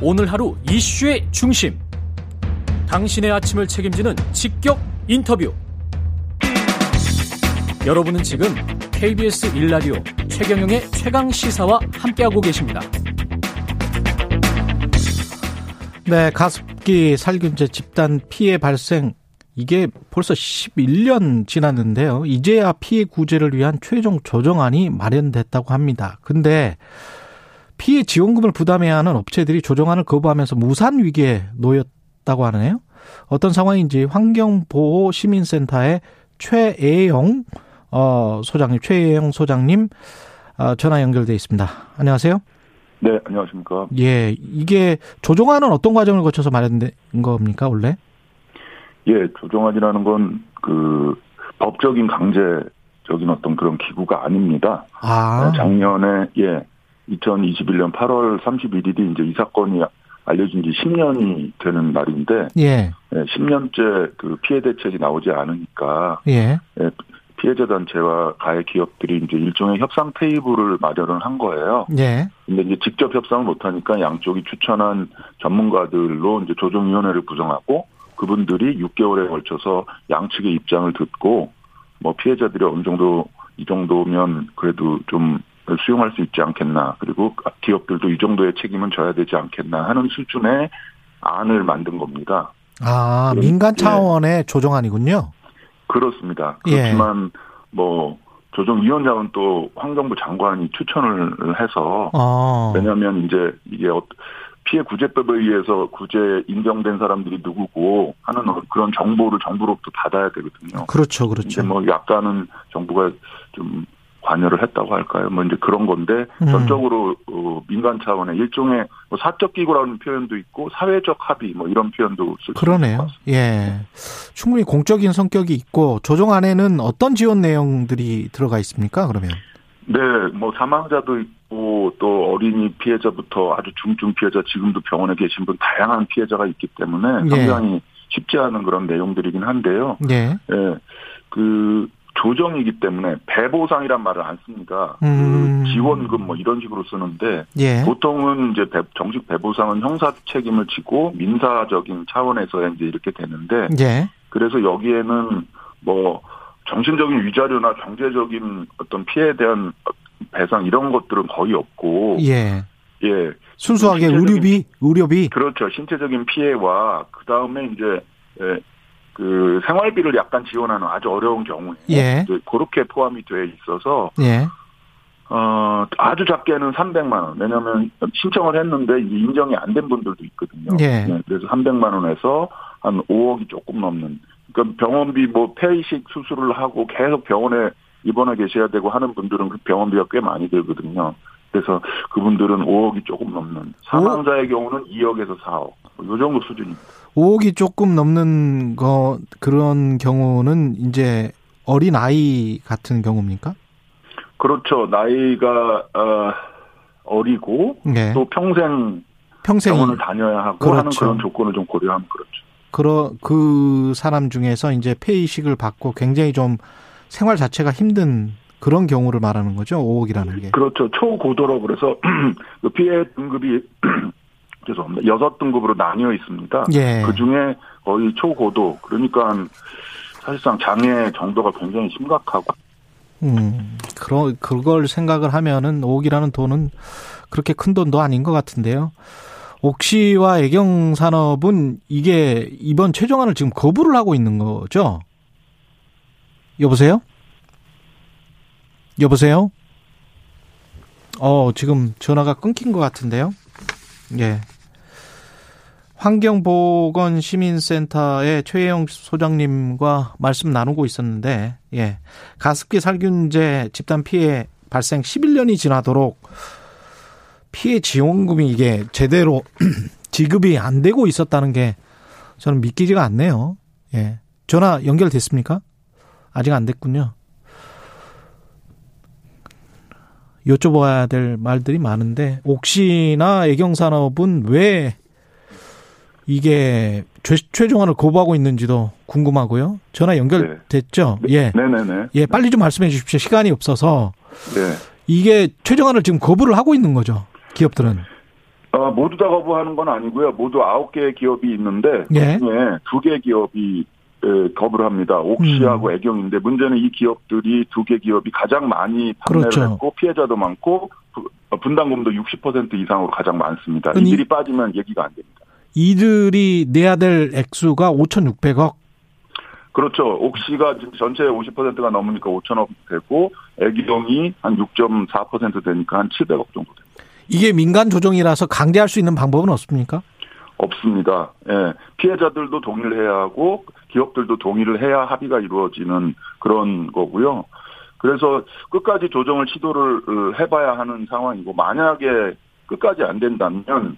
오늘 하루 이슈의 중심. 당신의 아침을 책임지는 직격 인터뷰. 여러분은 지금 KBS 1라디오 최경영의 최강 시사와 함께하고 계십니다. 네, 가습기 살균제 집단 피해 발생 이게 벌써 11년 지났는데요. 이제야 피해 구제를 위한 최종 조정안이 마련됐다고 합니다. 근데 피해 지원금을 부담해야 하는 업체들이 조정안을 거부하면서 무산 위기에 놓였다고 하네요. 어떤 상황인지 환경보호 시민센터의 최애영 어, 소장님, 최애영 소장님 어, 전화 연결돼 있습니다. 안녕하세요. 네, 안녕하십니까. 예, 이게 조정안은 어떤 과정을 거쳐서 마련된 겁니까, 원래? 예, 조정안이라는 건 그 법적인 강제적인 어떤 그런 기구가 아닙니다. 아. 작년에 예, 2021년 8월 31일이 이제 이 사건이 알려진 지 10년이 되는 날인데 예. 예, 10년째 그 피해 대책이 나오지 않으니까 예. 예, 피해자 단체와 가해 기업들이 이제 일종의 협상 테이블을 마련을 한 거예요. 예. 근데 이제 직접 협상을 못 하니까 양쪽이 추천한 전문가들로 이제 조정위원회를 구성하고 그분들이 6개월에 걸쳐서 양측의 입장을 듣고 뭐 피해자들이 어느 정도 이 정도면 그래도 좀 수용할 수 있지 않겠나 그리고 기업들도 이 정도의 책임은 져야 되지 않겠나 하는 수준의 안을 만든 겁니다. 아, 예. 민간 차원의 조정안이군요. 그렇습니다. 예. 그렇지만 뭐 조정위원장은 또 환경부 장관이 추천을 해서 어. 왜냐하면 이제 이게 어- 피해 구제법에 의해서 구제 인정된 사람들이 누구고 하는 그런 정보를 정부로부터 받아야 되거든요. 그렇죠, 이제 그렇죠. 뭐 약간은 정부가 좀 관여를 했다고 할까요? 뭐 이제 그런 건데 음. 전적으로 어, 민간 차원의 일종의 뭐 사적 기구라는 표현도 있고 사회적 합의 뭐 이런 표현도 것 그러네요. 예. 충분히 공적인 성격이 있고 조정안에는 어떤 지원 내용들이 들어가 있습니까? 그러면. 네, 뭐 사망자도 있고 또 어린이 피해자부터 아주 중증 피해자 지금도 병원에 계신 분 다양한 피해자가 있기 때문에 예. 상당히 쉽지 않은 그런 내용들이긴 한데요. 예. 예, 그 조정이기 때문에 배보상이란 말을 안 씁니다. 음. 그 지원금 뭐 이런 식으로 쓰는데 예. 보통은 이제 배- 정식 배보상은 형사 책임을 지고 민사적인 차원에서 이제 이렇게 되는데 예. 그래서 여기에는 뭐 정신적인 위자료나 경제적인 어떤 피해에 대한 배상 이런 것들은 거의 없고 예. 예 순수하게 의료비, 의료비. 그렇죠 신체적인 피해와 그 다음에 이제 예, 그 생활비를 약간 지원하는 아주 어려운 경우에 예. 그렇게 포함이 돼 있어서 예. 어 아주 작게는 300만 원 왜냐하면 신청을 했는데 인정이 안 된 분들도 있거든요. 예. 네, 그래서 300만 원에서 한 5억이 조금 넘는 그러니까 병원비 뭐 폐이식 수술을 하고 계속 병원에 입원해 계셔야 되고 하는 분들은 그 병원비가 꽤 많이 들거든요. 그래서 그분들은 5억이 조금 넘는 사망자의 경우는 2억에서 4억 요 정도 수준입니다. 5억이 조금 넘는 거 그런 경우는 이제 어린 아이 같은 경우입니까? 그렇죠. 나이가 어, 어리고 예. 또 평생 평생 병원을 다녀야 하고 하는 그렇죠. 그런 조건을 좀 고려하면 그렇죠. 그러 그 사람 중에서 이제 폐이식을 받고 굉장히 좀 생활 자체가 힘든 그런 경우를 말하는 거죠. 5억이라는 게. 그렇죠. 초고도로 그래서 그 피해 등급이 죄송합니다. 여섯 등급으로 나뉘어 있습니다. 예. 그 중에 거의 초고도 그러니까 사실상 장애 정도가 굉장히 심각하고 음. 그러 그걸 생각을 하면은 5억이라는 돈은 그렇게 큰 돈도 아닌 것 같은데요. 옥시와 애경 산업은 이게 이번 최종안을 지금 거부를 하고 있는 거죠. 여보세요? 여보세요? 어, 지금 전화가 끊긴 것 같은데요. 예. 환경보건시민센터의 최혜영 소장님과 말씀 나누고 있었는데, 예. 가습기 살균제 집단 피해 발생 11년이 지나도록 피해 지원금이 이게 제대로 지급이 안 되고 있었다는 게 저는 믿기지가 않네요. 예. 전화 연결됐습니까? 아직 안 됐군요. 여쭤봐야 될 말들이 많은데 옥시나 애경산업은 왜 이게 최, 최종안을 거부하고 있는지도 궁금하고요. 전화 연결됐죠? 예. 네네네. 예, 빨리 좀 말씀해 주십시오. 시간이 없어서 네. 이게 최종안을 지금 거부를 하고 있는 거죠. 기업들은. 어, 모두 다 거부하는 건 아니고요. 모두 아홉 개의 기업이 있는데 예. 그중에 두 개 기업이 에, 거부를 합니다. 옥시하고 음. 애경인데 문제는 이 기업들이 두 개 기업이 가장 많이 판매를 그렇죠. 했고 피해자도 많고 부- 어, 분담금도 60% 이상으로 가장 많습니다. 이들이 빠지면 얘기가 안 됩니다. 이들이 내야 될 액수가 5,600억. 그렇죠. 옥시가 전체의 50%가 넘으니까 5천억 되고 애경이 한 6.4% 되니까 한 700억 정도 됩니다. 이게 민간 조정이라서 강제할 수 있는 방법은 없습니까? 없습니다. 예. 피해자들도 동의를 해야 하고 기업들도 동의를 해야 합의가 이루어지는 그런 거고요. 그래서 끝까지 조정을 시도를 어, 해봐야 하는 상황이고 만약에 끝까지 안 된다면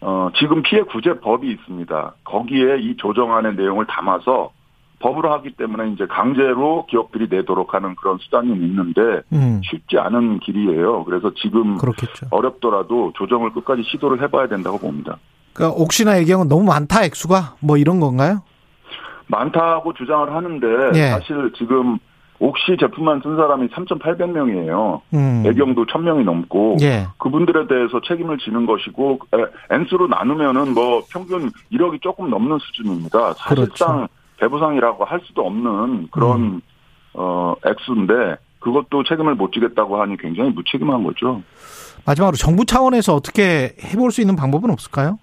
어, 지금 피해 구제법이 있습니다. 거기에 이 조정안의 내용을 담아서 법으로 하기 때문에 이제 강제로 기업들이 내도록 하는 그런 수단이 있는데 음, 쉽지 않은 길이에요. 그래서 지금 그렇겠죠. 어렵더라도 조정을 끝까지 시도를 해봐야 된다고 봅니다. 그러니까 옥시나 애경은 너무 많다 액수가 뭐 이런 건가요? 많다고 주장을 하는데 예. 사실 지금 옥시 제품만 쓴 사람이 3,800명이에요. 음. 애경도 1,000명이 넘고 예. 그분들에 대해서 책임을 지는 것이고 에, N수로 나누면은 뭐 평균 1억이 조금 넘는 수준입니다. 사실상 배부상이라고 할 수도 없는 그런 그렇죠. 음. 어 액수인데 그것도 책임을 못 지겠다고 하니 굉장히 무책임한 거죠. 마지막으로 정부 차원에서 어떻게 해볼 수 있는 방법은 없을까요?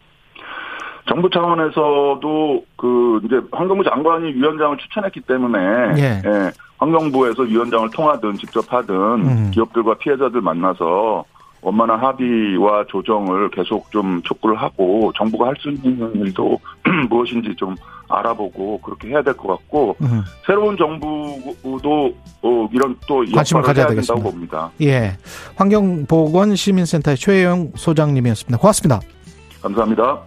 정부 차원에서도 그 이제 환경부 장관이 위원장을 추천했기 때문에 예. 예, 환경부에서 위원장을 통하든 직접 하든 음. 기업들과 피해자들 만나서 원만한 합의와 조정을 계속 좀 촉구를 하고 정부가 할 수 있는 일도 무엇인지 좀 알아보고 그렇게 해야 될 것 같고 음. 새로운 정부도 어, 이런 또 관심을 가져야. 된다고 봅니다. 예. 환경보건 시민센터의 최영 소장님이었습니다. 고맙습니다. 감사합니다.